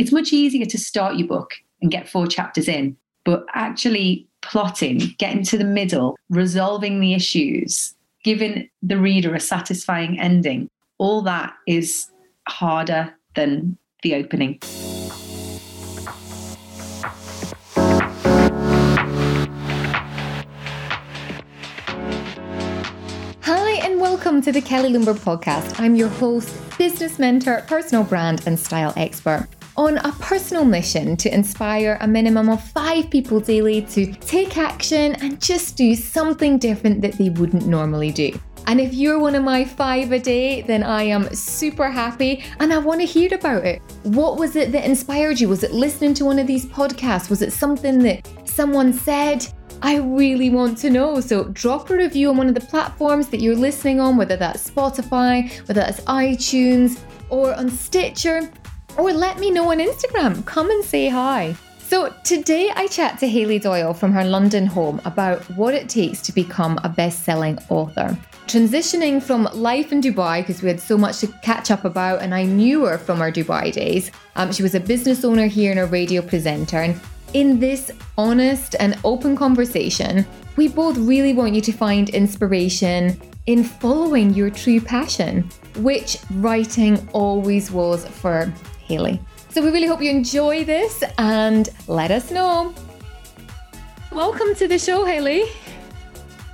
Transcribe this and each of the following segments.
it's much easier to start your book and get four chapters in, but actually plotting, getting to the middle, resolving the issues, giving the reader a satisfying ending, all that is harder than the opening. Hi, and welcome to the Kelly Lumber podcast. I'm your host, business mentor, personal brand, and style expert on a personal mission to inspire a minimum of five people daily to take action and just do something different that they wouldn't normally do. And if you're one of my five a day, then I am super happy and I want to hear about it. What was it that inspired you? Was it listening to one of these podcasts? Was it something that someone said? I really want to know. So drop a review on one of the platforms that you're listening on, whether that's Spotify, whether that's iTunes, or on Stitcher or let me know on Instagram. Come and say hi. So, today I chat to Hayley Doyle from her London home about what it takes to become a best selling author. Transitioning from life in Dubai, because we had so much to catch up about, and I knew her from our Dubai days. Um, she was a business owner here and a radio presenter. And in this honest and open conversation, we both really want you to find inspiration in following your true passion, which writing always was for Hayley. So we really hope you enjoy this and let us know. Welcome to the show, Hayley.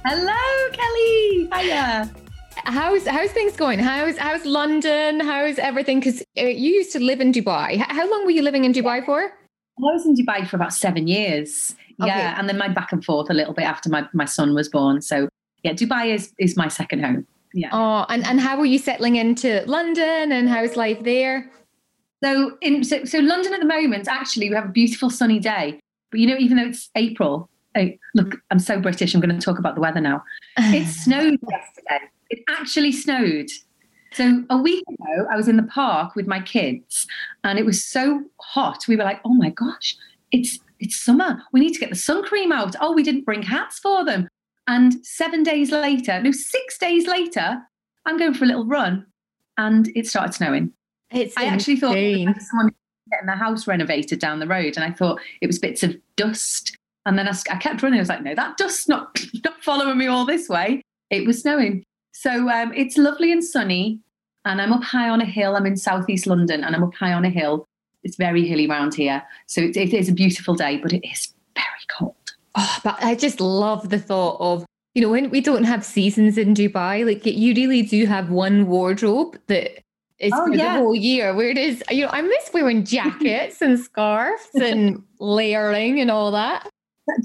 Hello, Kelly. Hiya. How's how's things going? How's how's London? How's everything? Because uh, you used to live in Dubai. How long were you living in Dubai for? I was in Dubai for about seven years. Okay. Yeah, and then my back and forth a little bit after my, my son was born. So yeah, Dubai is is my second home. Yeah. Oh, and and how were you settling into London? And how's life there? So in so, so London at the moment, actually, we have a beautiful sunny day. But you know, even though it's April, oh, look, I'm so British. I'm going to talk about the weather now. It snowed yesterday. It actually snowed. So a week ago, I was in the park with my kids, and it was so hot. We were like, "Oh my gosh, it's it's summer. We need to get the sun cream out." Oh, we didn't bring hats for them. And seven days later, no, six days later, I'm going for a little run, and it started snowing. It's I actually thought someone getting the house renovated down the road, and I thought it was bits of dust. And then I, I kept running. I was like, no, that dust's not not following me all this way. It was snowing. So um, it's lovely and sunny, and I'm up high on a hill. I'm in southeast London, and I'm up high on a hill. It's very hilly around here, so it, it is a beautiful day, but it is very cold. Oh, but I just love the thought of you know when we don't have seasons in Dubai, like you really do have one wardrobe that it's oh, for yeah. the whole year. Where it is, you know, I miss wearing jackets and scarves and layering and all that.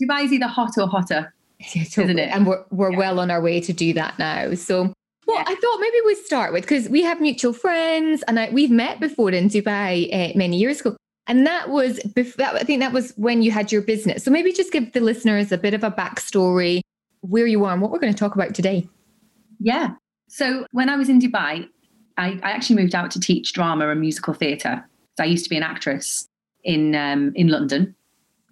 Dubai is either hot or hotter, yeah, totally. isn't it? And we're we're yeah. well on our way to do that now. So, well, I thought maybe we start with because we have mutual friends and I, we've met before in Dubai uh, many years ago. And that was, that, I think that was when you had your business. So maybe just give the listeners a bit of a backstory, where you are and what we're going to talk about today. Yeah. So when I was in Dubai, I, I actually moved out to teach drama and musical theatre. So I used to be an actress in um, in London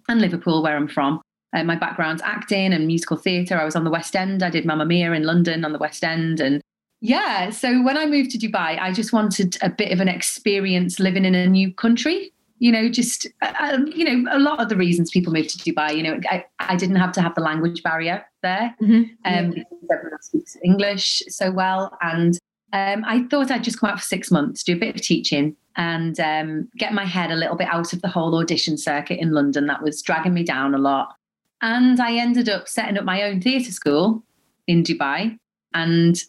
and Liverpool, where I'm from. Uh, my background's acting and musical theatre. I was on the West End. I did Mamma Mia in London on the West End, and yeah. So when I moved to Dubai, I just wanted a bit of an experience living in a new country. You know, just uh, um, you know, a lot of the reasons people move to Dubai. You know, I, I didn't have to have the language barrier there. Mm-hmm. Um, yeah. Everyone speaks English so well, and um, I thought I'd just come out for six months, do a bit of teaching, and um, get my head a little bit out of the whole audition circuit in London that was dragging me down a lot. And I ended up setting up my own theatre school in Dubai. And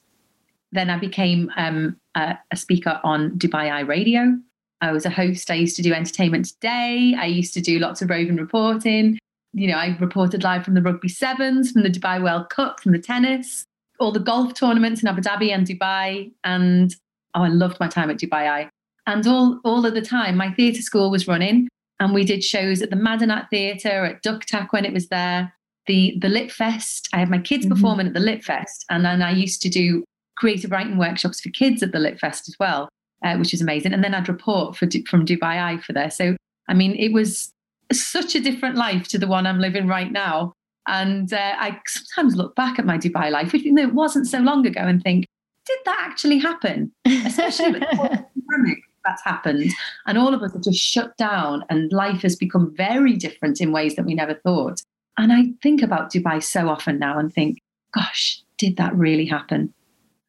then I became um, a, a, speaker on Dubai Eye Radio. I was a host. I used to do Entertainment Today. I used to do lots of roving reporting. You know, I reported live from the rugby sevens, from the Dubai World Cup, from the tennis all the golf tournaments in Abu Dhabi and Dubai. And oh, I loved my time at Dubai Eye. And all, all of the time, my theatre school was running, and we did shows at the Madinat Theatre, at DUCTAC when it was there, the the Lit Fest. I had my kids mm-hmm. performing at the Lit Fest, and then I used to do creative writing workshops for kids at the Lit Fest as well, uh, which was amazing. And then I'd report for from Dubai Eye for there. So I mean, it was such a different life to the one I'm living right now. And uh, I sometimes look back at my Dubai life, even though it wasn't so long ago, and think, did that actually happen? Especially with the pandemic. that's happened. And all of us are just shut down, and life has become very different in ways that we never thought. And I think about Dubai so often now and think, gosh, did that really happen?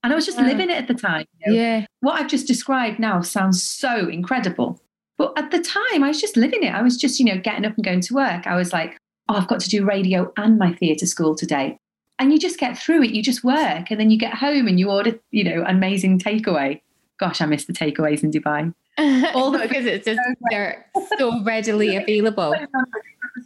And I was just yeah. living it at the time. You know? Yeah. What I've just described now sounds so incredible. But at the time, I was just living it. I was just, you know, getting up and going to work. I was like, oh, I've got to do radio and my theatre school today. And you just get through it. You just work and then you get home and you order, you know, amazing takeaway. Gosh, I miss the takeaways in Dubai. All because it's just they're so readily available.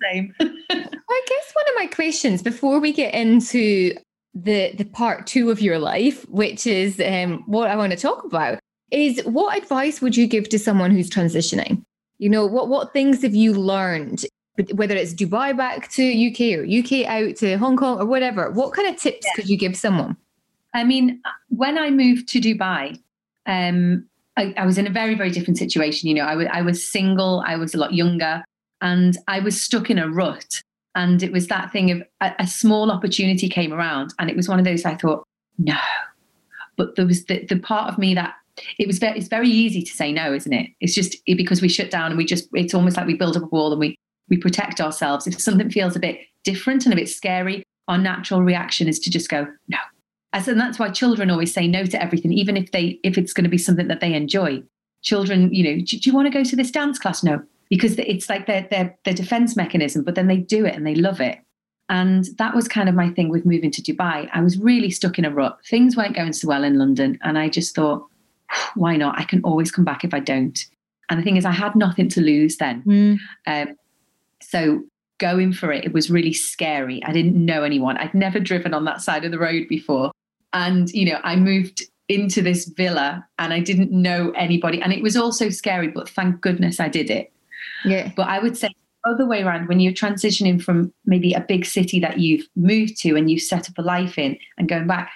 Same. I guess one of my questions before we get into the the part two of your life, which is um, what I want to talk about, is what advice would you give to someone who's transitioning? You know, what what things have you learned, whether it's Dubai back to UK or UK out to Hong Kong or whatever? What kind of tips yeah. could you give someone? I mean, when I moved to Dubai, um, I, I, was in a very very different situation. You know, I, w- I was single, I was a lot younger, and I was stuck in a rut. And it was that thing of a, a small opportunity came around, and it was one of those I thought, no. But there was the, the part of me that it was very, it's very easy to say no, isn't it? It's just because we shut down and we just, it's almost like we build up a wall and we, we protect ourselves. If something feels a bit different and a bit scary, our natural reaction is to just go, no. And that's why children always say no to everything, even if they, if it's going to be something that they enjoy. Children, you know, do, do you want to go to this dance class? No, because it's like their, their, their defense mechanism, but then they do it and they love it. And that was kind of my thing with moving to Dubai. I was really stuck in a rut. Things weren't going so well in London. And I just thought, why not? I can always come back if I don't. And the thing is, I had nothing to lose then. Mm. Um, so going for it, it was really scary. I didn't know anyone. I'd never driven on that side of the road before. And, you know, I moved into this villa and I didn't know anybody. And it was also scary, but thank goodness I did it. Yeah. But I would say other way around when you're transitioning from maybe a big city that you've moved to and you set up a life in and going back,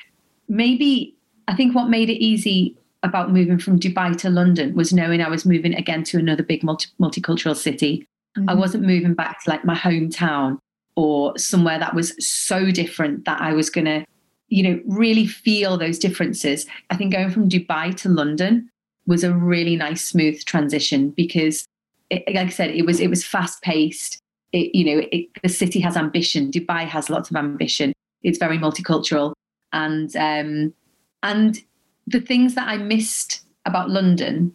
maybe I think what made it easy about moving from Dubai to London was knowing I was moving again to another big multi- multicultural city. Mm-hmm. I wasn't moving back to like my hometown or somewhere that was so different that I was going to, you know, really feel those differences. I think going from Dubai to London was a really nice, smooth transition because, it, like I said, it was it was fast paced. It, you know, it, the city has ambition. Dubai has lots of ambition. It's very multicultural, and um, and the things that I missed about London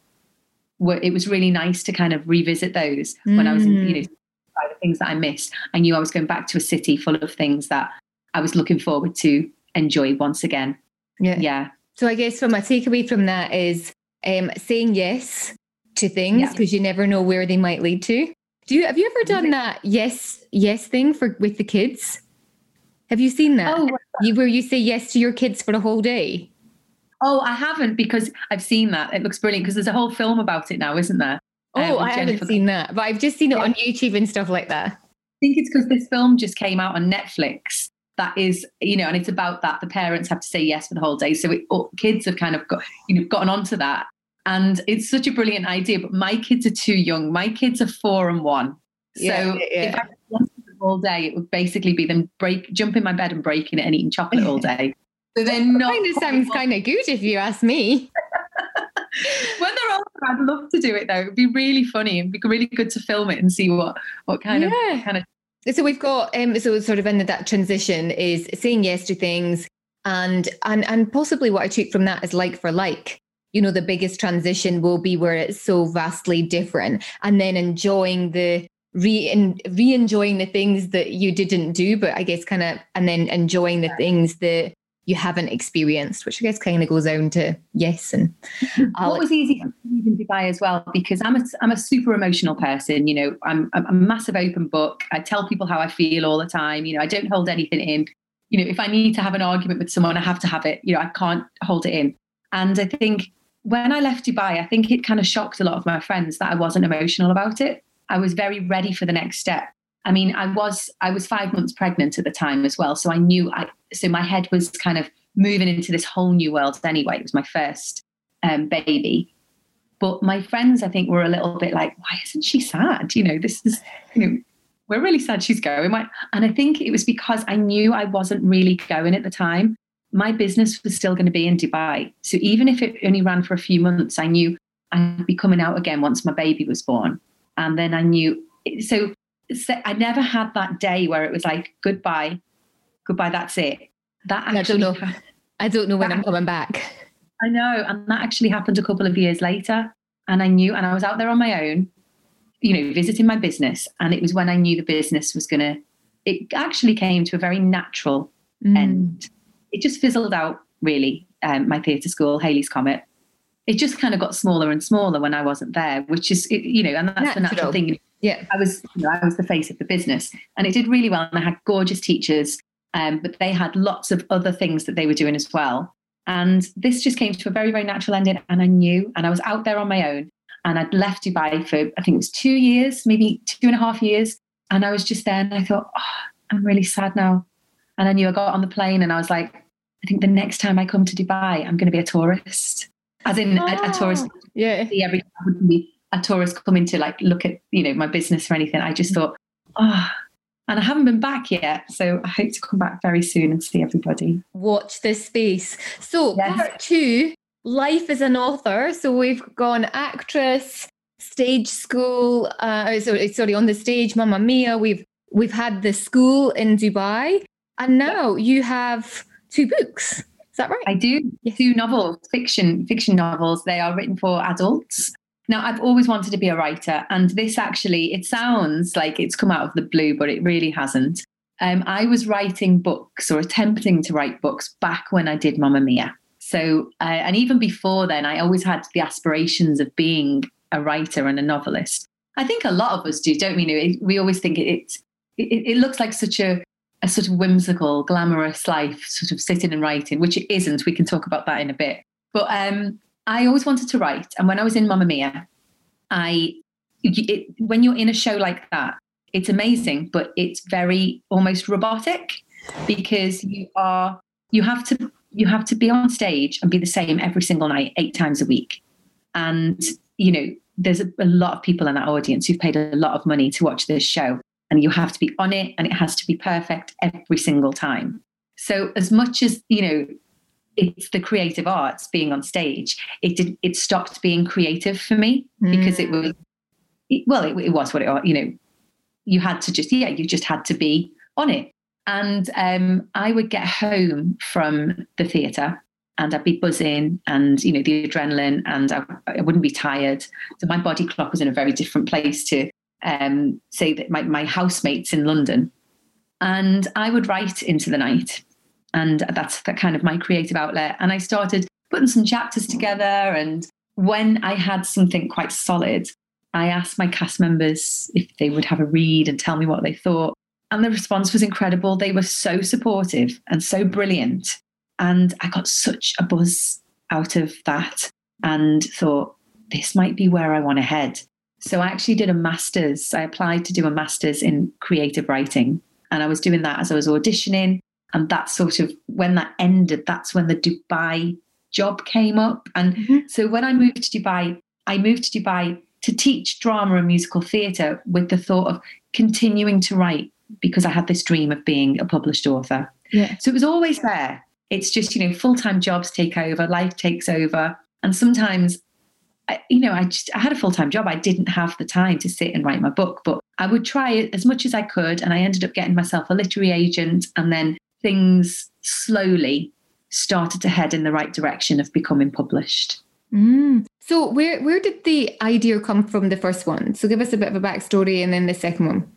were it was really nice to kind of revisit those mm. when I was you know, mm. the things that I missed. I knew I was going back to a city full of things that I was looking forward to enjoy once again. Yeah. Yeah. So I guess from my takeaway from that is um, saying yes to things because yeah. you never know where they might lead to. Do you have you ever done that yes yes thing for with the kids? Have you seen that? Oh, you, where you say yes to your kids for the whole day? Oh, I haven't because I've seen that. It looks brilliant because there's a whole film about it now, isn't there? Oh, um, I haven't seen that, but I've just seen it yeah. on YouTube and stuff like that. I think it's because this film just came out on Netflix. That is, you know, and it's about that. The parents have to say yes for the whole day, so it, kids have kind of got, you know, gotten onto that, and it's such a brilliant idea. But my kids are too young. My kids are four and one, so yeah, yeah. if I all day, it would basically be them break, jump in my bed and breaking it and eating chocolate all day. So they're not. Kind of sounds kind of good if you ask me. when they're older, I'd love to do it though. It'd be really funny. It'd be really good to film it and see what what kind yeah. of kind of. So we've got um so sort of in that transition is saying yes to things and and and possibly what I took from that is like for like. You know, the biggest transition will be where it's so vastly different, and then enjoying the re re enjoying the things that you didn't do, but I guess kind of and then enjoying the things that you haven't experienced, which I guess kind of goes down to yes. And I'll, what uh, was easy in Dubai as well, because I'm a, I'm a super emotional person. You know, I'm, I'm a massive open book. I tell people how I feel all the time. You know, I don't hold anything in. You know, if I need to have an argument with someone, I have to have it. You know, I can't hold it in. And I think when I left Dubai, I think it kind of shocked a lot of my friends that I wasn't emotional about it. I was very ready for the next step. I mean, I was I was five months pregnant at the time as well, so I knew I so my head was kind of moving into this whole new world anyway. It was my first um, baby, but my friends I think were a little bit like, why isn't she sad? You know, this is you know we're really sad she's going. And I think it was because I knew I wasn't really going at the time. My business was still going to be in Dubai, so even if it only ran for a few months, I knew I'd be coming out again once my baby was born. And then I knew, so, so I never had that day where it was like, goodbye, goodbye, that's it. That actually, I don't know. I don't know when that, I'm coming back. I know. And that actually happened a couple of years later. And I knew, and I was out there on my own, you know, visiting my business. And it was when I knew the business was going to, it actually came to a very natural mm. end. It just fizzled out, really. Um, my theatre school, Halley's Comet, it just kind of got smaller and smaller when I wasn't there, which is, you know, and that's natural. the natural thing. Yeah. I was, you know, I was the face of the business and it did really well. And I had gorgeous teachers, um, but they had lots of other things that they were doing as well. And this just came to a very, very natural ending. And I knew, and I was out there on my own. And I'd left Dubai for, I think it was two years, maybe two and a half years. And I was just there and I thought, oh, I'm really sad now. And I knew I got on the plane and I was like, I think the next time I come to Dubai, I'm going to be a tourist. As in oh, a, a, tourist. Ah, yeah. I wouldn't be a tourist coming to like look at, you know, my business or anything. I just thought, oh, and I haven't been back yet. So I hope to come back very soon and see everybody. Watch this space. So, yes. part two life as an author. So, we've gone actress, stage school, uh, sorry, sorry, on the stage, Mamma Mia. We've we've had the school in Dubai, and now you have two books. Is that right? I do. Yes. Two novels, fiction, fiction novels. They are written for adults. Now, I've always wanted to be a writer, and this actually, it sounds like it's come out of the blue, but it really hasn't. Um, I was writing books or attempting to write books back when I did Mamma Mia. So, uh, and even before then, I always had the aspirations of being a writer and a novelist. I think a lot of us do, don't we? We always think it, it, looks like such a a sort of whimsical, glamorous life, sort of sitting and writing, which it isn't. We can talk about that in a bit. But um, I always wanted to write. And when I was in Mamma Mia, I, it, when you're in a show like that, it's amazing, but it's very almost robotic because you are, you have to, you have to be on stage and be the same every single night, eight times a week. And, you know, there's a, a lot of people in that audience who've paid a lot of money to watch this show and you have to be on it and it has to be perfect every single time. So as much as, you know, it's the creative arts being on stage, it did it stopped being creative for me mm. because it was it, well, it, it, was what it you know, you had to just yeah, you just had to be on it. And um, I would get home from the theatre and I'd be buzzing and you know the adrenaline and I, I, wouldn't be tired. So my body clock was in a very different place to um, say that my, my housemates in London. And I would write into the night. And that's that kind of my creative outlet. And I started putting some chapters together. And when I had something quite solid, I asked my cast members if they would have a read and tell me what they thought. And the response was incredible. They were so supportive and so brilliant. And I got such a buzz out of that and thought, this might be where I want to head. So I actually did a master's. I applied to do a master's in creative writing. And I was doing that as I was auditioning. And that sort of, when that ended, that's when the Dubai job came up. And mm-hmm. so when I moved to Dubai, I moved to Dubai to teach drama and musical theatre with the thought of continuing to write because I had this dream of being a published author. Yeah. So it was always there. It's just, you know, full time jobs take over, life takes over. And sometimes I, you know, I just I had a full time job. I didn't have the time to sit and write my book, but I would try it as much as I could. And I ended up getting myself a literary agent, and then things slowly started to head in the right direction of becoming published. Mm. So, where where did the idea come from? The first one. So, give us a bit of a backstory, and then the second one.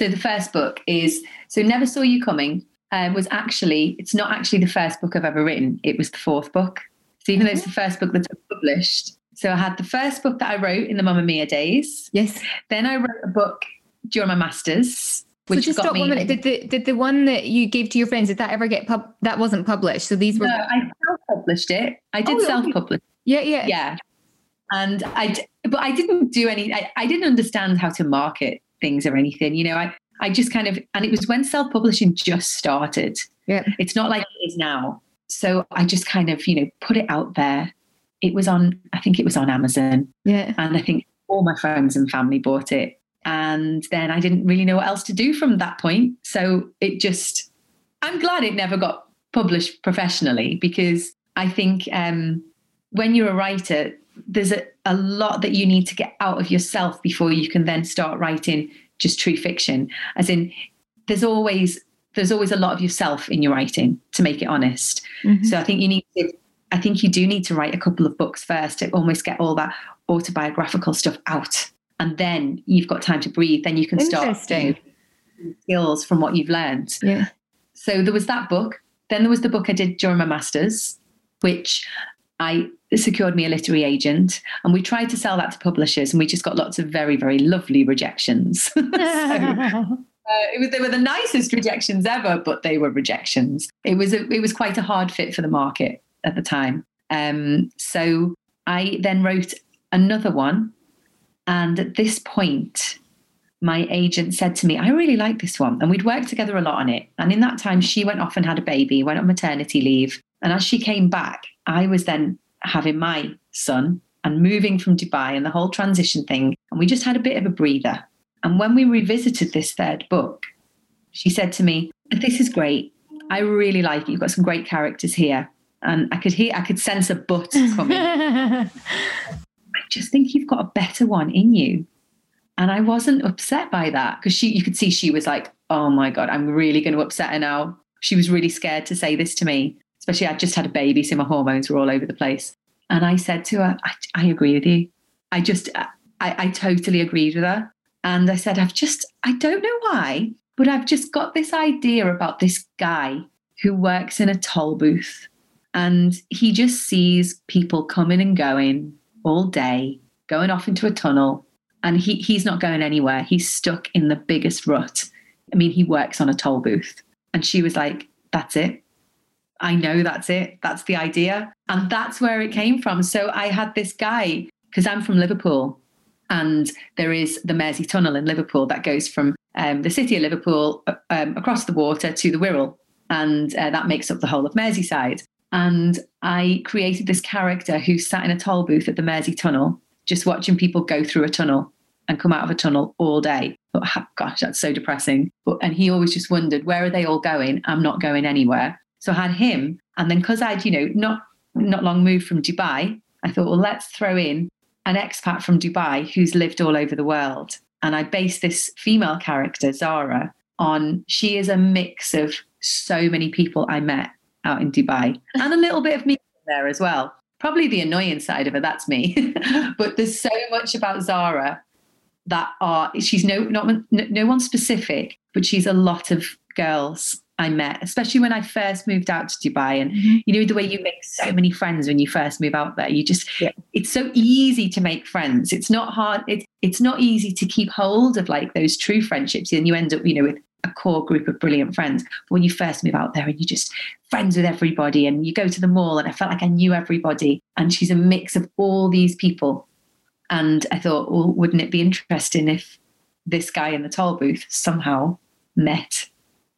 So, the first book is so never saw you coming. Uh, was actually it's not actually the first book I've ever written. It was the fourth book. So even though it's the first book that's published, so I had the first book that I wrote in the Mamma Mia days. Yes. Then I wrote a book during my masters. Which so just stop one minute. Did the did the one that you gave to your friends did that ever get pub? That wasn't published. So these were. No, I self-published it. I did oh, self-publish. Yeah, yeah, yeah. And I, but I didn't do any. I, I didn't understand how to market things or anything. You know, I I just kind of, and it was when self-publishing just started. Yeah, it's not like it is now. So I just kind of, you know, put it out there it was on, I think it was on Amazon. Yeah. And I think all my friends and family bought it. And then I didn't really know what else to do from that point. So it just, I'm glad it never got published professionally because I think um, when you're a writer, there's a, a lot that you need to get out of yourself before you can then start writing just true fiction. As in, there's always there's always a lot of yourself in your writing to make it honest. Mm-hmm. So I think you need to I think you do need to write a couple of books first to almost get all that autobiographical stuff out. And then you've got time to breathe. Then you can start doing skills from what you've learned. Yeah. So there was that book. Then there was the book I did during my masters, which I secured me a literary agent, and we tried to sell that to publishers, and we just got lots of very, very lovely rejections. so, uh, it was, they were the nicest rejections ever, but they were rejections. It was a, it was quite a hard fit for the market at the time. Um, so I then wrote another one, and at this point, my agent said to me, I really like this one. And we'd worked together a lot on it. And in that time, she went off and had a baby, went on maternity leave. And as she came back, I was then having my son and moving from Dubai and the whole transition thing. And we just had a bit of a breather. And when we revisited this third book, she said to me, This is great. I really like it. You've got some great characters here. And I could hear, I could sense a but coming. Just think you've got a better one in you. And I wasn't upset by that because she, you could see she was like, oh my God, I'm really going to upset her now. She was really scared to say this to me, especially I'd just had a baby, so my hormones were all over the place. And I said to her, I, I agree with you. I just, uh, I, I totally agreed with her. And I said, I've just, I don't know why, but I've just got this idea about this guy who works in a toll booth and he just sees people coming and going all day, going off into a tunnel, and he, he's not going anywhere. He's stuck in the biggest rut. I mean, he works on a toll booth. And she was like, That's it. I know that's it. That's the idea. And that's where it came from. So I had this guy, because I'm from Liverpool, and there is the Mersey Tunnel in Liverpool that goes from um, the city of Liverpool uh, um, across the water to the Wirral. And uh, that makes up the whole of Merseyside. And I created this character who sat in a toll booth at the Mersey Tunnel just watching people go through a tunnel and come out of a tunnel all day. But gosh, that's so depressing. But, and he always just wondered, where are they all going? I'm not going anywhere. So I had him. And then because I'd, you know, not not long moved from Dubai, I thought, well, let's throw in an expat from Dubai who's lived all over the world. And I based this female character, Zara, on she is a mix of so many people I met out in Dubai and a little bit of me there as well probably the annoying side of it that's me but there's so much about zara that are she's no not no one specific but she's a lot of girls I met, especially when I first moved out to Dubai. And mm-hmm. you know, the way you make so many friends when you first move out there, you just, yeah. it's so easy to make friends. It's not hard. It's, it's not easy to keep hold of like those true friendships. And you end up, you know, with a core group of brilliant friends. But when you first move out there and you just friends with everybody and you go to the mall and I felt like I knew everybody and she's a mix of all these people. And I thought, well, wouldn't it be interesting if this guy in the toll booth somehow met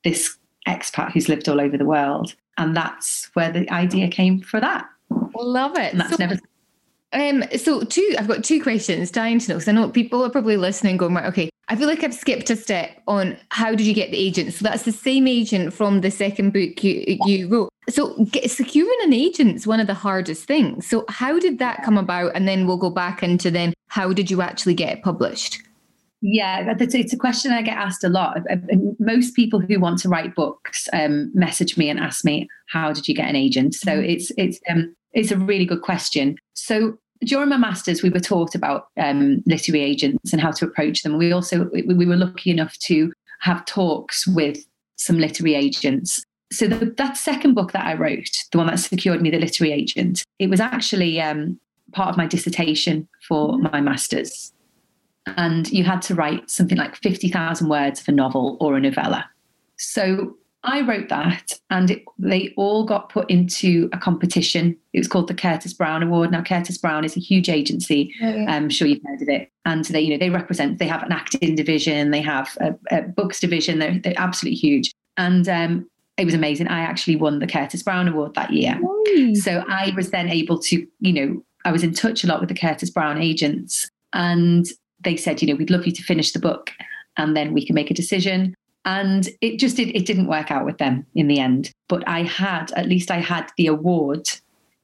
this expat who's lived all over the world? And that's where the idea came for that. Love it. And that's so, never um, so two, I've got two questions dying to know because I know people are probably listening going, right, okay, I feel like I've skipped a step on how did you get the agent? So that's the same agent from the second book you you wrote. So get, securing an agent is one of the hardest things. So how did that come about? And then we'll go back into then how did you actually get it published? Yeah, it's a question I get asked a lot. Most people who want to write books um, message me and ask me, "How did you get an agent?" So mm-hmm. it's it's um, it's a really good question. So during my masters, we were taught about um, literary agents and how to approach them. We also we, we were lucky enough to have talks with some literary agents. So the, that second book that I wrote, the one that secured me the literary agent, it was actually um, part of my dissertation for my masters, and you had to write something like fifty thousand words of a novel or a novella. So I wrote that, and it, they all got put into a competition. It was called the Curtis Brown Award. Now, Curtis Brown is a huge agency. yeah. I'm sure you've heard of it. And they, you know, they represent. They have an acting division. They have a, a books division. They're, they're absolutely huge. And um, it was amazing. I actually won the Curtis Brown Award that year. Nice. So I was then able to, you know, I was in touch a lot with the Curtis Brown agents, and they said, you know, we'd love you to finish the book, and then we can make a decision and it just did it didn't work out with them in the end but i had at least i had the award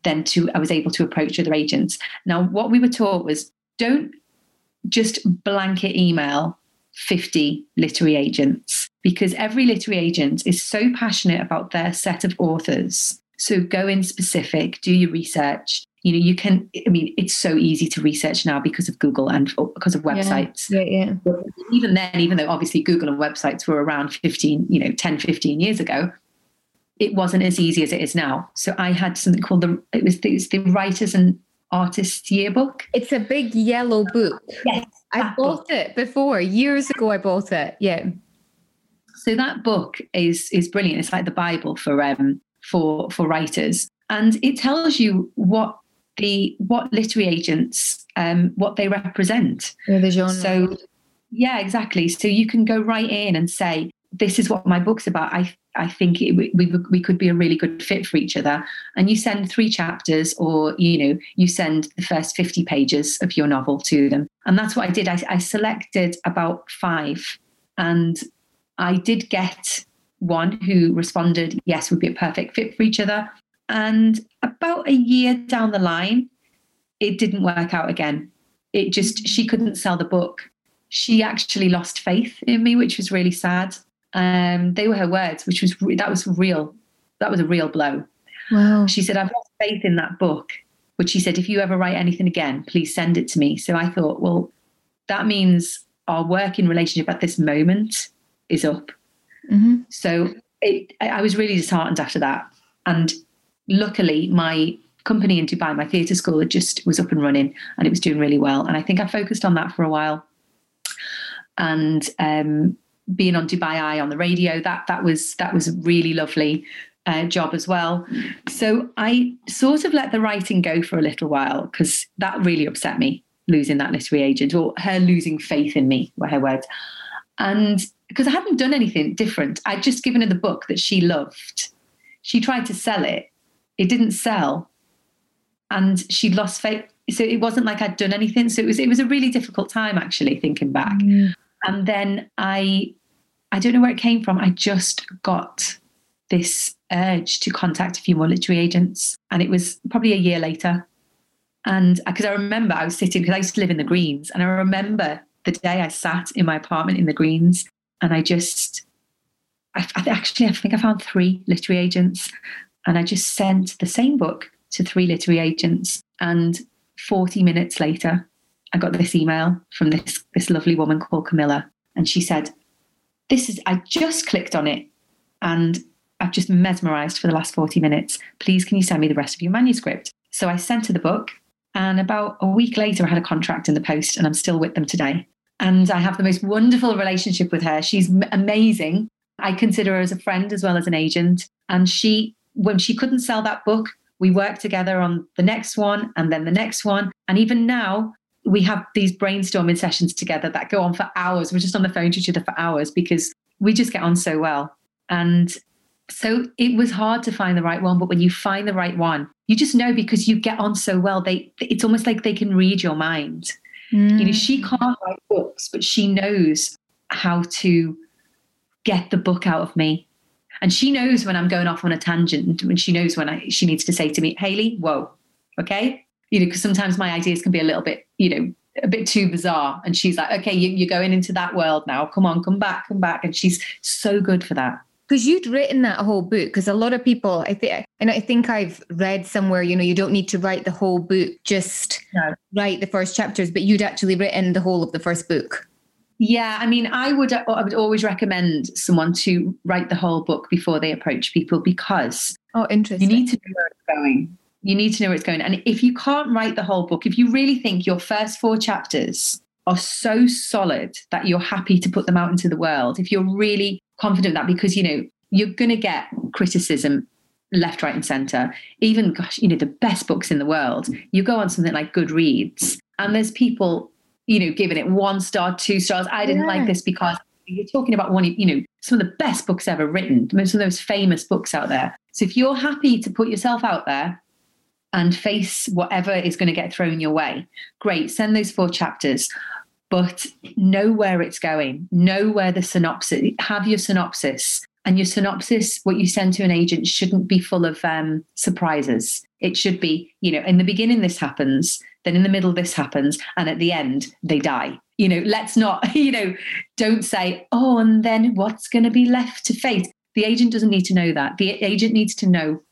then to I was able to approach other agents. Now, what we were taught was don't just blanket email 50 literary agents because every literary agent is so passionate about their set of authors. So go in specific, do your research. You know, you can, I mean, it's so easy to research now because of Google and because of websites. Yeah, yeah. yeah. Even then, even though obviously Google and websites were around 15, you know, 10, 15 years ago, it wasn't as easy as it is now. So I had something called the, it was the, it was the Writers and Artists Yearbook. It's a big yellow book. Yes. I bought book. it before years ago. I bought it. Yeah. So that book is is brilliant. It's like the Bible for um for for writers, and it tells you what the what literary agents um what they represent. Yeah, the genre. So yeah, exactly. So you can go right in and say, "This is what my book's about." I I think it, we, we, we could be a really good fit for each other. And you send three chapters, or you know, you send the first fifty pages of your novel to them, and that's what I did. I, I selected about five, and I did get one who responded, "Yes, would be a perfect fit for each other." And about a year down the line, it didn't work out again. It just she couldn't sell the book. She actually lost faith in me, which was really sad um, they were her words, which was that was real. That was a real blow. Wow. She said, "I've lost faith in that book." But she said, "If you ever write anything again, please send it to me." So I thought, well, that means our working relationship at this moment is up. Mm-hmm. So it, I was really disheartened after that. And luckily, my company in Dubai, my theatre school, it just was up and running and it was doing really well. And I think I focused on that for a while. And um, being on Dubai Eye on the radio, that that was that was a really lovely uh, job as well. So I sort of let the writing go for a little while because that really upset me losing that literary agent or her losing faith in me were her words. And because I hadn't done anything different, I'd just given her the book that she loved. She tried to sell it, it didn't sell, and she'd lost faith. So it wasn't like I'd done anything. So it was it was a really difficult time actually thinking back. Mm. And then I I don't know where it came from. I just got this urge to contact a few more literary agents. And it was probably a year later. And because I remember I was sitting, because I used to live in the Greens, and I remember the day I sat in my apartment in the Greens and I just, I actually, I think I found three literary agents and I just sent the same book to three literary agents. And 40 minutes later, I got this email from this, this lovely woman called Camilla. And she said, this is, I just clicked on it and I've just mesmerized for the last 40 minutes. Please, can you send me the rest of your manuscript? So I sent her the book. And about a week later, I had a contract in the post and I'm still with them today. And I have the most wonderful relationship with her. She's amazing. I consider her as a friend as well as an agent. And she, when she couldn't sell that book, we worked together on the next one and then the next one. And even now, we have these brainstorming sessions together that go on for hours. We're just on the phone to each other for hours because we just get on so well. And so it was hard to find the right one, but when you find the right one, you just know because you get on so well. They it's almost like they can read your mind. Mm. You know, she mm. can't write books, but she knows how to get the book out of me. And she knows when I'm going off on a tangent, when she knows when I she needs to say to me, Hayley, whoa, okay, you know, because sometimes my ideas can be a little bit, you know, a bit too bizarre. And she's like, okay, you, are going into that world now. Come on, come back, come back. And she's so good for that. Because you'd written that whole book. Because a lot of people, I think, and I think I've read somewhere, you know, you don't need to write the whole book, just no. write the first chapters. But you'd actually written the whole of the first book. Yeah, I mean, I would uh, I would always recommend someone to write the whole book before they approach people because oh, interesting. You need to know where it's going you need to know where it's going. And if you can't write the whole book, if you really think your first four chapters are so solid that you're happy to put them out into the world, if you're really confident that because you know you're going to get criticism left, right, and center. Even, gosh, you know, the best books in the world, you go on something like Goodreads, and there's people, you know, giving it one star, two stars. I didn't yeah. like this because you're talking about one, you know, some of the best books ever written, most of those famous books out there. So if you're happy to put yourself out there, and face whatever is going to get thrown your way. Great, send those four chapters, but know where it's going, know where the synopsis, have your synopsis, And your synopsis, what you send to an agent, shouldn't be full of um, surprises. It should be, you know, in the beginning, this happens, then in the middle, this happens, and at the end, they die. You know, let's not, you know, don't say, oh, and then what's going to be left to fate. The agent doesn't need to know that. The agent needs to know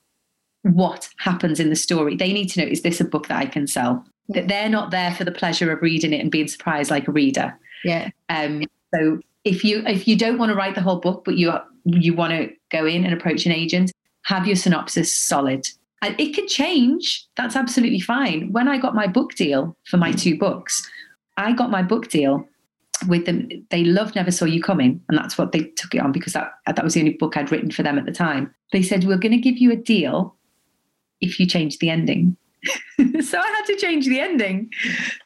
what happens in the story. They need to know, is this a book that I can sell? That they're not there for the pleasure of reading it and being surprised like a reader. Yeah. Um, so if you if you don't want to write the whole book, but you you want to go in and approach an agent, have your synopsis solid. And it could change. That's absolutely fine. When I got my book deal for my two books, I got my book deal with them. They loved Never Saw You Coming, and that's what they took it on because that that was the only book I'd written for them at the time. They said we're going to give you a deal if you change the ending. so I had to change the ending.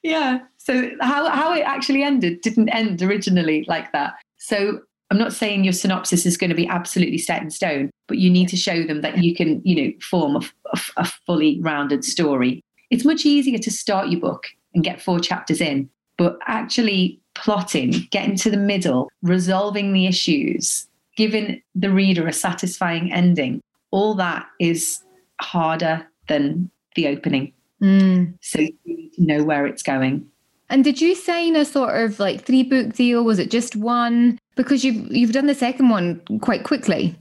Yeah. So how how it actually ended didn't end originally like that. So I'm not saying your synopsis is going to be absolutely set in stone, but you need to show them that you can, you know, form a, a, a fully rounded story. It's much easier to start your book and get four chapters in, but actually plotting, getting to the middle, resolving the issues, giving the reader a satisfying ending, all that is harder than the opening. Mm. So you need to know where it's going. And did you sign a sort of like three book deal? Was it just one? Because you've you've done the second one quite quickly.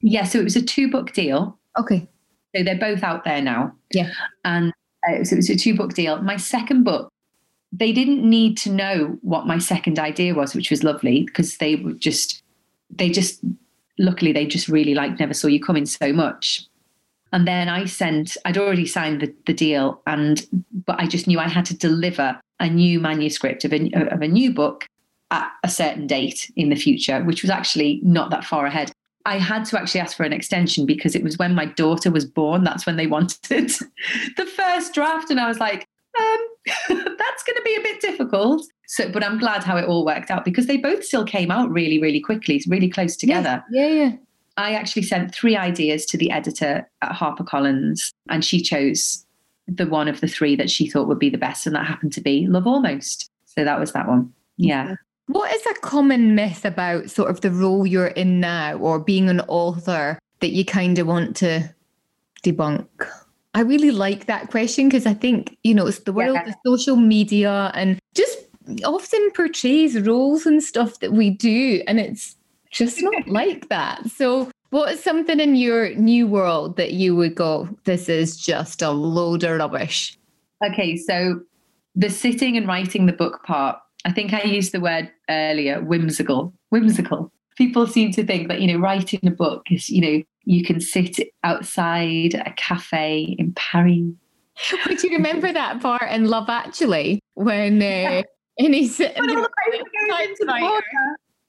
Yeah, so it was a two book deal. Okay. So they're both out there now. Yeah. And uh, so it was a two book deal. My second book, they didn't need to know what my second idea was, which was lovely because they were just, they just, luckily, they just really liked Never Saw You Coming so much. And then I sent, I'd already signed the, the deal, and but I just knew I had to deliver a new manuscript of a, of a new book at a certain date in the future, which was actually not that far ahead. I had to actually ask for an extension because it was when my daughter was born. That's when they wanted the first draft. And I was like, um, that's going to be a bit difficult. So, but I'm glad how it all worked out because they both still came out really, really quickly, really close together. Yeah, yeah. yeah. I actually sent three ideas to the editor at HarperCollins, and she chose the one of the three that she thought would be the best, and that happened to be Love Almost. So that was that one. Yeah. What is a common myth about sort of the role you're in now or being an author that you kind of want to debunk? I really like that question because I think, you know, it's the world Yeah. of social media and just often portrays roles and stuff that we do. And it's just not like that. So, what is something in your new world that you would go, this is just a load of rubbish? Okay, so the sitting and writing the book part, I think I used the word earlier, whimsical. Whimsical. People seem to think that, you know, writing a book is, you know, you can sit outside a cafe in Paris. Would you remember that part in Love Actually when uh, and he's sitting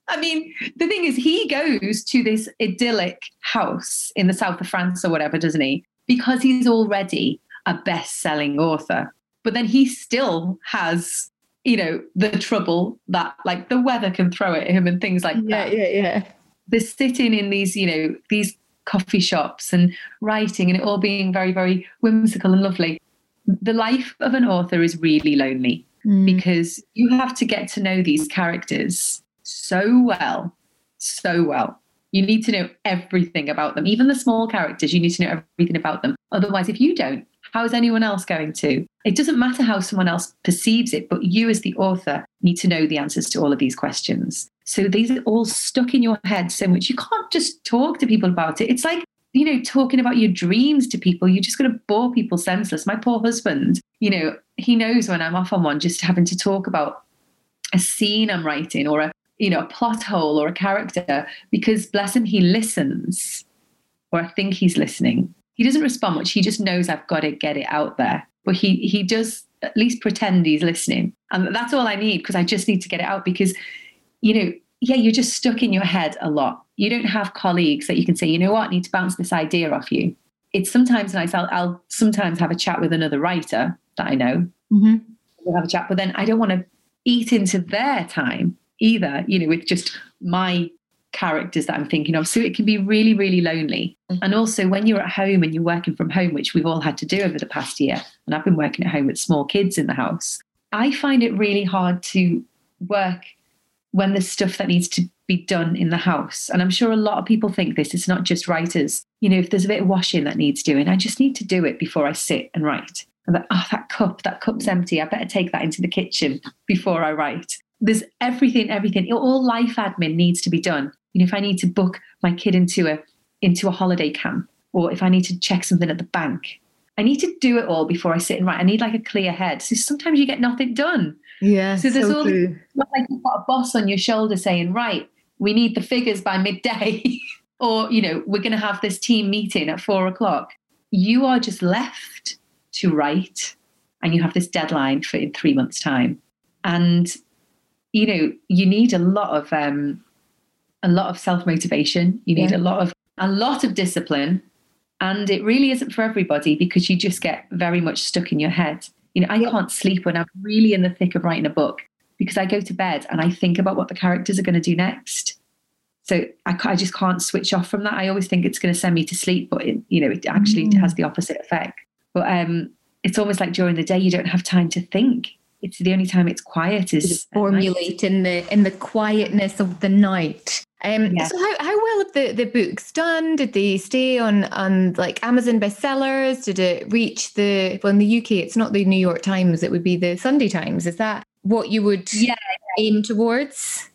When all there the paper with goes his into the typewriter? water. I mean, the thing is, he goes to this idyllic house in the south of France or whatever, doesn't he? Because he's already a best selling author. But then he still has, you know, the trouble that like the weather can throw at him and things like Yeah, that. Yeah, yeah, yeah. The sitting in these, you know, these coffee shops and writing and it all being very, very whimsical and lovely. The life of an author is really lonely Mm. because you have to get to know these characters so well, so well. You need to know everything about them, even the small characters. You need to know everything about them. Otherwise, if you don't, how is anyone else going to? It doesn't matter how someone else perceives it, but you, as the author, need to know the answers to all of these questions. So these are all stuck in your head so much. You can't just talk to people about it. It's like, you know, talking about your dreams to people. You're just going to bore people senseless. My poor husband, you know, he knows when I'm off on one, just having to talk about a scene I'm writing or a you know a plot hole or a character because bless him he listens or I think he's listening. He doesn't respond much. He just knows I've got to get it out there. But he he does at least pretend he's listening. And that's all I need because I just need to get it out because you know, yeah, you're just stuck in your head a lot. You don't have colleagues that you can say, you know what, I need to bounce this idea off you. It's sometimes nice. I'll, I'll sometimes have a chat with another writer that I know Mhm. we'll have a chat. But then I don't want to eat into their time either, you know, with just my characters that I'm thinking of. So it can be really, really lonely. Mhm. And also when you're at home and you're working from home, which we've all had to do over the past year, and I've been working at home with small kids in the house, I find it really hard to work when there's stuff that needs to be done in the house, and I'm sure a lot of people think this, it's not just writers. You know, if there's a bit of washing that needs doing, I just need to do it before I sit and write. I'm like, oh, that cup, that cup's empty. I better take that into the kitchen before I write. There's everything, everything. All life admin needs to be done. You know, if I need to book my kid into a into a holiday camp, or if I need to check something at the bank, I need to do it all before I sit and write. I need like a clear head. So sometimes you get nothing done. Yeah. So there's so all true. not like you've got a boss on your shoulder saying, right, we need the figures by midday, or you know, we're going to have this team meeting at four o'clock. You are just left to write, and you have this deadline for in three months' time, and you know, you need a lot of um, a lot of self motivation. You need Yeah. a lot of a lot of discipline, and it really isn't for everybody because you just get very much stuck in your head. You know, I can't sleep when I'm really in the thick of writing a book because I go to bed and I think about what the characters are going to do next. So I, I just can't switch off from that. I always think it's going to send me to sleep, but it, you know, it actually Mm. has the opposite effect. But um, it's almost like during the day you don't have time to think. It's the only time it's quiet is formulate in the in the quietness of the night. Um, Yeah. So how, how well have the, the books done? Did they stay on on like Amazon bestsellers? Did it reach the well in the UK? It's not the New York Times. It would be the Sunday Times. Is that what you would Yeah. aim towards?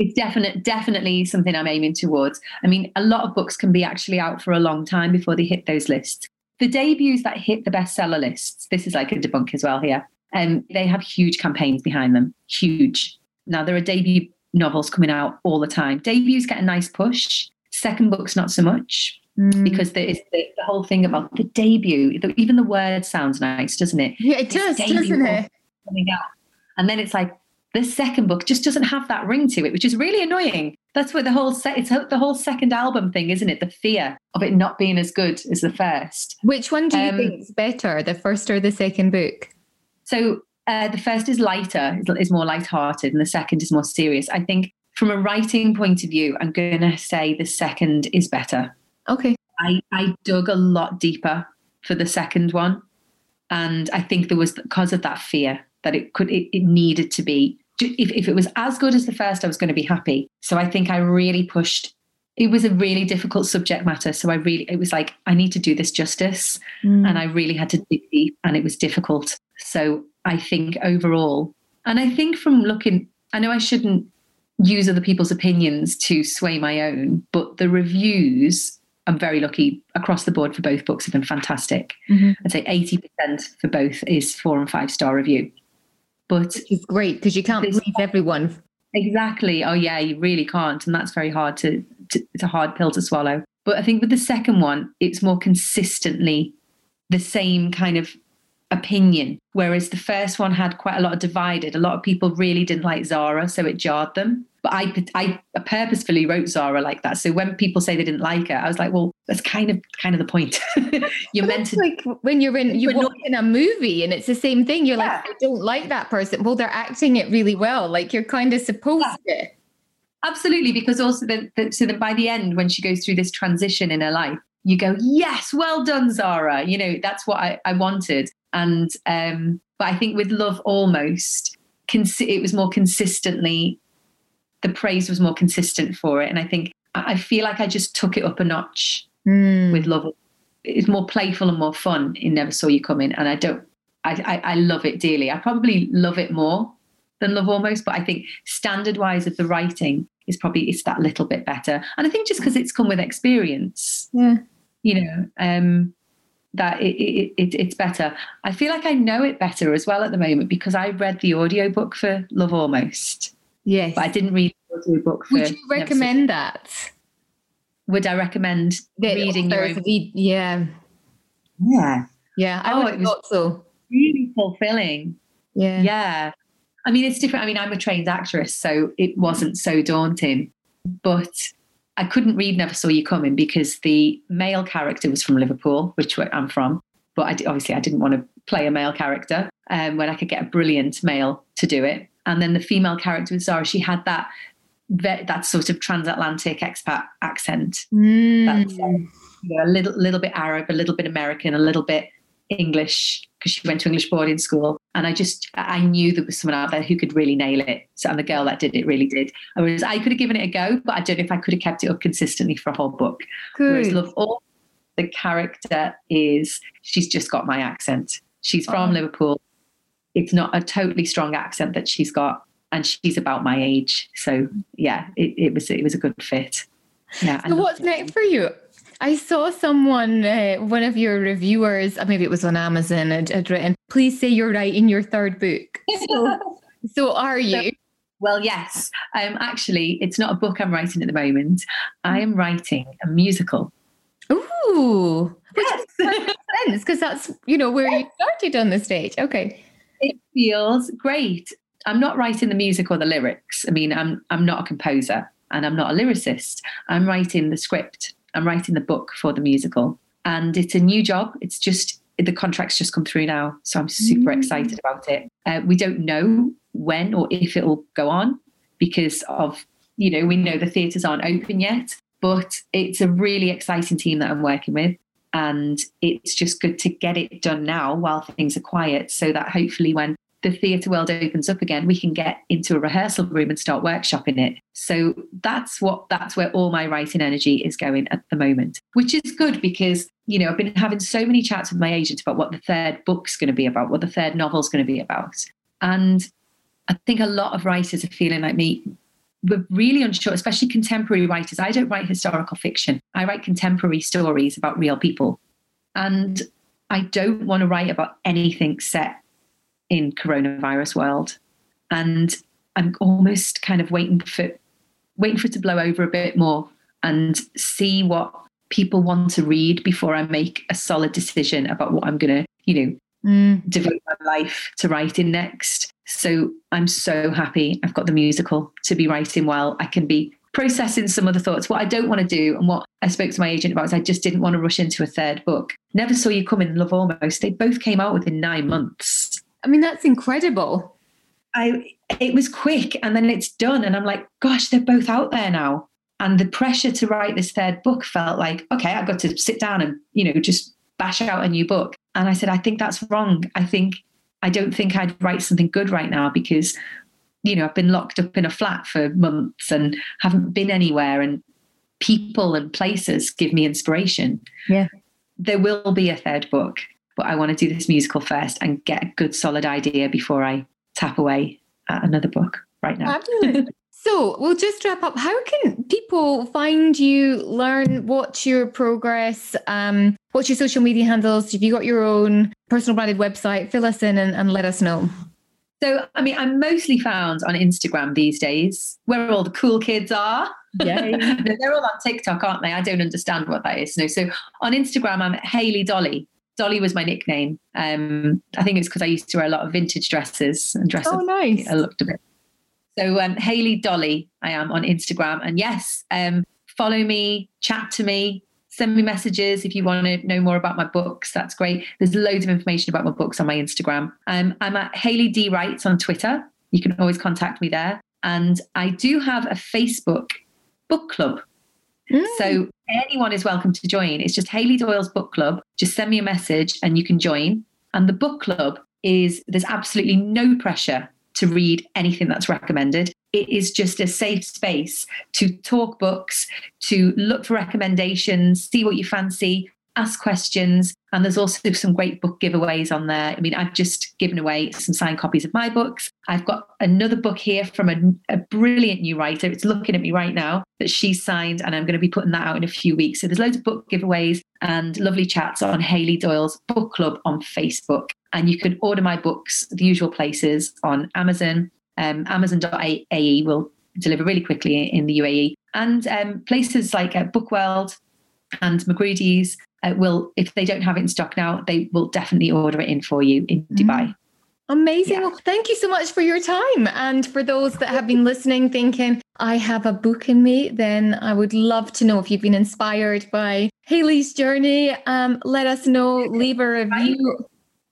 it's definite, definitely something I'm aiming towards. I mean, a lot of books can be actually out for a long time before they hit those lists. The debuts that hit the bestseller lists, this is like a debunk as well here, and they have huge campaigns behind them, huge. Now there are debut novels coming out all the time. Debuts get a nice push. Second books, not so much, Mm. because there is the, the whole thing about the debut. The, even the word sounds nice, doesn't it? yeah, it does, doesn't it? coming out. And then it's like the second book just doesn't have that ring to it, which is really annoying. That's what the whole set. It's the whole second album thing, isn't it? The fear of it not being as good as the first. Which one do you Um, think is better, the first or the second book? So uh, the first is lighter, is, is more light-hearted, and the second is more serious. I think from a writing point of view, I'm going to say the second is better. Okay. I, I dug a lot deeper for the second one. And I think there was because of that fear that it could it, it needed to be if, if it was as good as the first, I was going to be happy. So I think I really pushed it was a really difficult subject matter. So I really it was like, I need to do this justice. Mm. And I really had to dig deep and it was difficult. So I think overall, and I think from looking, I know I shouldn't use other people's opinions to sway my own, but the reviews, I'm very lucky across the board for both books have been fantastic. Mhm. I'd say 80% for both is four and five star review. But it's great because you can't please everyone. Exactly. Oh yeah, you really can't, and that's very hard to, It's a hard pill to swallow. But I think with the second one, it's more consistently the same kind of opinion. Whereas the first one had quite a lot of divided. A lot of people really didn't like Zara, so it jarred them. But I, I purposefully wrote Zara like that. So when people say they didn't like her, I was like, well, that's kind of kind of the point. You're meant to. like when you're in you watch in a movie and it's the same thing. You're Yeah. like, I don't like that person. Well, they're acting it really well. Like you're kind of supposed to. Absolutely, because also then, then- so then by the end, when she goes through this transition in her life, you go, yes, well done, Zara. You know, that's what I, I wanted. And um, but I think with Love Almost, consi- it was more consistently, the praise was more consistent for it. And I think I I feel like I just took it up a notch Mm. with Love. It's more playful and more fun in Never Saw You Coming. And I don't, I, I, I love it dearly. I probably love it more than Love Almost, but I think standard wise of the writing is probably it's that little bit better. And I think just because it's come with experience, Yeah. you know, um, that it, it, it, it's better. I feel like I know it better as well at the moment because I read the audiobook for Love Almost, Yes. but I didn't read the audiobook for Would you Never recommend that? Would I recommend That reading your own? read- yeah. Yeah, Yeah. I Oh, would it have was- thought so. really fulfilling. Yeah. Yeah. I mean, it's different. I mean, I'm a trained actress, so it wasn't so daunting. But I couldn't read Never Saw You Coming because the male character was from Liverpool, which I'm from. But I, obviously, I didn't want to play a male character um, when I could get a brilliant male to do it. And then the female character with Zara, she had that that sort of transatlantic expat accent. Mm. That's, um, you know, a little little bit Arab, a little bit American, a little bit English because she went to English boarding school. And I just, I knew there was someone out there who could really nail it. So, and the girl that did it really did. I was, I could have given it a go, but I don't know if I could have kept it up consistently for a whole book. Good. Whereas Love All, the character is, she's just got my accent. She's from Oh. Liverpool. It's not a totally strong accent that she's got, and she's about my age. So yeah, it, it was it was a good fit. Yeah. So what's next for you? I saw someone, uh, one of your reviewers, uh, maybe it was on Amazon, had, had written, "Please say you're writing your third book." So, so are you? Well, yes. Um, actually, it's not a book I'm writing at the moment. I am writing a musical. Ooh, which Yes. sense because that's you know where you started on the stage. Okay. it feels great. I'm not writing the music or the lyrics. I mean, I'm I'm not a composer and I'm not a lyricist. I'm writing the script. I'm writing the book for the musical. And it's a new job. It's just the contract's just come through now. So I'm super Mm. excited about it. Uh, we don't know when or if it will go on because of, you know, we know the theatres aren't open yet, but it's a really exciting team that I'm working with. And it's just good to get it done now while things are quiet so that hopefully when the theatre world opens up again, we can get into a rehearsal room and start workshopping it. So that's what that's where all my writing energy is going at the moment, which is good because you know I've been having so many chats with my agent about what the third book's going to be about, what the third novel's going to be about, and I think a lot of writers are feeling like me. We're really unsure, especially contemporary writers. I don't write historical fiction. I write contemporary stories about real people. And I don't want to write about anything set in coronavirus world. And I'm almost kind of waiting for waiting for it to blow over a bit more and see what people want to read before I make a solid decision about what I'm gonna, you know, Mm. devote my life to writing next. So I'm so happy I've got the musical to be writing while I can be processing some other thoughts. What I don't want to do and what I spoke to my agent about is I just didn't want to rush into a third book. Never saw you come in Love Almost. They both came out within nine months. I mean, that's incredible. I it was quick and then it's done. And I'm like, gosh, they're both out there now. And the pressure to write this third book felt like, okay, I've got to sit down and, you know, just bash out a new book. And I said, I think that's wrong. I think I don't think I'd write something good right now because, you know, I've been locked up in a flat for months and haven't been anywhere. And people and places give me inspiration. Yeah. There will be a third book, but I want to do this musical first and get a good solid idea before I tap away at another book right now. Fabulous. so we'll just wrap up. How can people find you, learn, watch your progress, um, watch your social media handles? Have you got your own personal branded website? Fill us in and, and let us know. So, I mean, I'm mostly found on Instagram these days, where all the cool kids are. Yay. They're all on TikTok, aren't they? I don't understand what that is. No, so on Instagram, I'm Hayley Dolly. Dolly was my nickname. Um, I think it's because I used to wear a lot of vintage dresses and dress Oh, nice. I looked a bit. So um, Hayley Dolly, I am on Instagram, and yes, um, follow me, chat to me, send me messages if you want to know more about my books. That's great. There's loads of information about my books on my Instagram. Um, I'm at Hayley D Writes on Twitter. You can always contact me there, and I do have a Facebook book club. Mm. So anyone is welcome to join. It's just Hayley Doyle's book club. Just send me a message and you can join. And the book club is there's absolutely no pressure to read anything that's recommended. It is just a safe space to talk books, to look for recommendations, see what you fancy, ask questions. And there's also some great book giveaways on there. I mean, I've just given away some signed copies of my books. I've got another book here from a, a brilliant new writer. It's looking at me right now that she signed, and I'm going to be putting that out in a few weeks. So there's loads of book giveaways and lovely chats on Hayley Doyle's book club on Facebook. And you can order my books the usual places on Amazon. Um, Amazon.ae will deliver really quickly in the UAE. And um, places like uh, Bookworld and Magrudy's uh, will, if they don't have it in stock now, they will definitely order it in for you in Dubai. Amazing. Yeah. Well, thank you so much for your time. And for those that have been listening, thinking, I have a book in me, then I would love to know if you've been inspired by Hayley's journey. Um, let us know, leave a review.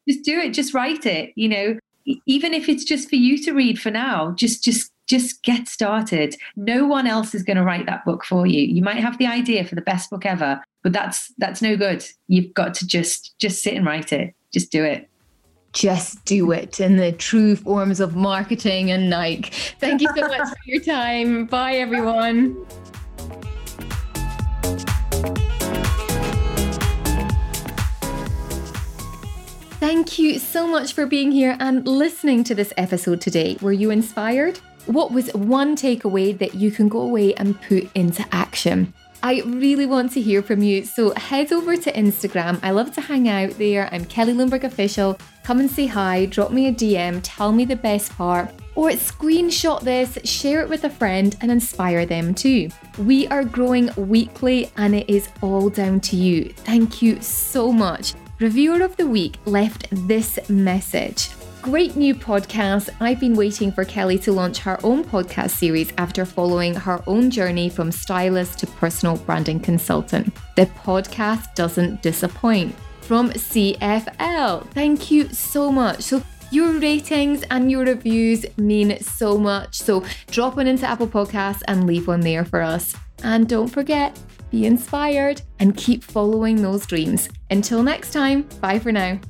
Just do it. Just write it. You know, even if it's just for you to read for now, just just just get started. No one else is going to write that book for you. You might have the idea for the best book ever, but that's that's no good. You've got to just just sit and write it. just do it just do it in the true forms of marketing and Nike. Thank you so much for your time. Bye, everyone. Thank you so much for being here and listening to this episode today. Were you inspired? What was one takeaway that you can go away and put into action? I really want to hear from you, so head over to Instagram. I love to hang out there. I'm Kelly Lundberg Official. Come and say hi, drop me a DM, tell me the best part, or screenshot this, share it with a friend, and inspire them too. We are growing weekly, and it is all down to you. Thank you so much. Reviewer of the Week left this message. Great new podcast. I've been waiting for Kelly to launch her own podcast series after following her own journey from stylist to personal branding consultant. The podcast doesn't disappoint. From CFL. Thank you so much. So your ratings and your reviews mean so much. So drop one into Apple Podcasts and leave one there for us. And don't forget, be inspired and keep following those dreams. Until next time, bye for now.